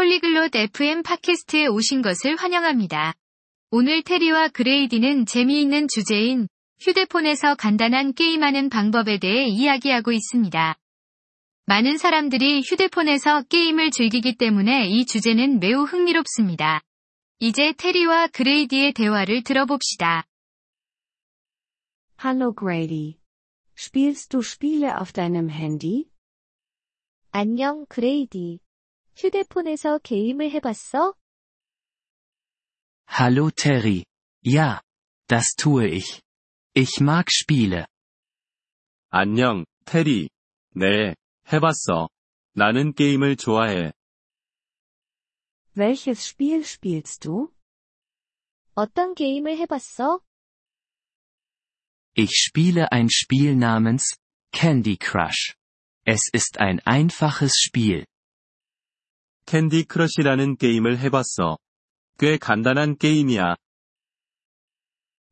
폴리글롯 FM 팟캐스트에 오신 것을 환영합니다. 오늘 테리와 그레이디는 재미있는 주제인 휴대폰에서 간단한 게임하는 방법에 대해 이야기하고 있습니다. 많은 사람들이 휴대폰에서 게임을 즐기기 때문에 이 주제는 매우 흥미롭습니다. 이제 테리와 그레이디의 대화를 들어봅시다. Hallo Grady. Spielst du Spiele auf deinem Handy? 안녕, 그레이디. 휴대폰에서 게임을 해봤어? Hallo Terry. Ja, das tue ich. Ich mag Spiele. 안녕, 테리. 네, 해봤어. 나는 게임을 좋아해. Welches Spiel spielst du? 어떤 게임을 해봤어? Ich spiele ein Spiel namens Candy Crush. Es ist ein einfaches Spiel. 캔디 크러쉬라는 게임을 해봤어. 꽤 간단한 게임이야.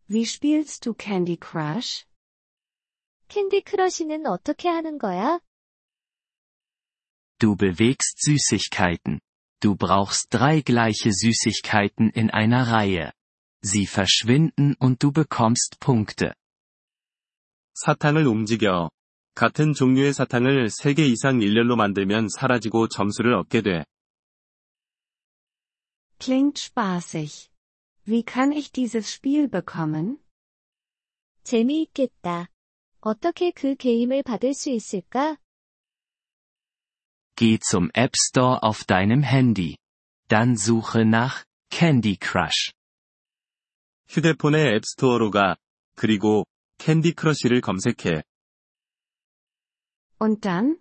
Wie spielst du Candy Crush? 캔디 크러쉬는 어떻게 하는 거야? Du bewegst Süßigkeiten. Du brauchst drei gleiche Süßigkeiten in einer Reihe. Sie verschwinden und du bekommst Punkte. 사탕을 움직여. 같은 종류의 사탕을 3개 이상 일렬로 만들면 사라지고 점수를 얻게 돼. Klingt spaßig. Wie kann ich dieses Spiel bekommen? 재미있겠다. 어떻게 그 게임을 받을 수 있을까? Geh zum App Store auf deinem Handy. Dann suche nach Candy Crush. 휴대폰의 앱스토어로 가. 그리고 캔디 크러쉬를 검색해. Und dann?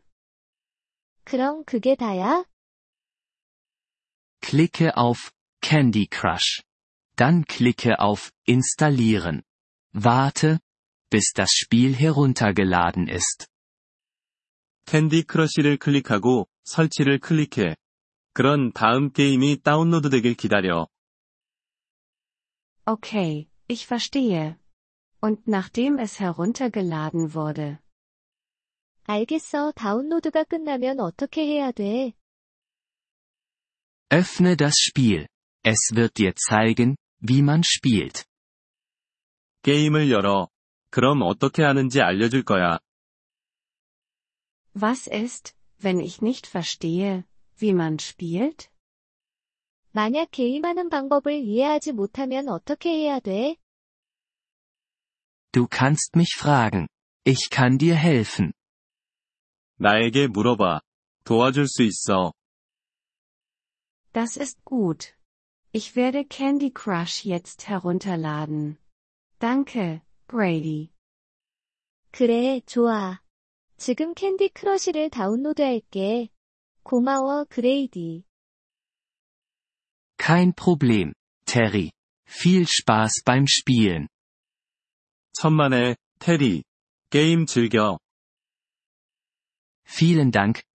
그럼 그게 다야? Klicke auf Candy Crush. Dann klicke auf Installieren. Warte, bis das Spiel heruntergeladen ist. 캔디 크러쉬를 클릭하고 설치를 클릭해. 그런 다음 게임이 다운로드되길 기다려. Okay, ich verstehe. Und nachdem es heruntergeladen wurde. 알겠어. 다운로드가 끝나면 어떻게 해야 돼? Öffne das Spiel. Es wird dir zeigen, wie man spielt. 게임을 열어. 그럼 어떻게 하는지 알려줄 거야. Was ist, wenn ich nicht verstehe, wie man spielt? 만약 게임하는 방법을 이해하지 못하면 어떻게 해야 돼? Du kannst mich fragen. Ich kann dir helfen. 나에게 물어봐. 도와줄 수 있어. Das ist gut. Ich werde Candy Crush jetzt herunterladen. Danke, Grady. 그래, 좋아. 지금 캔디 크러쉬를 다운로드할게. 고마워, 그레이디. Kein Problem, Terry. Viel Spaß beim Spielen. 천만에, 테리. 게임 즐겨. Vielen Dank,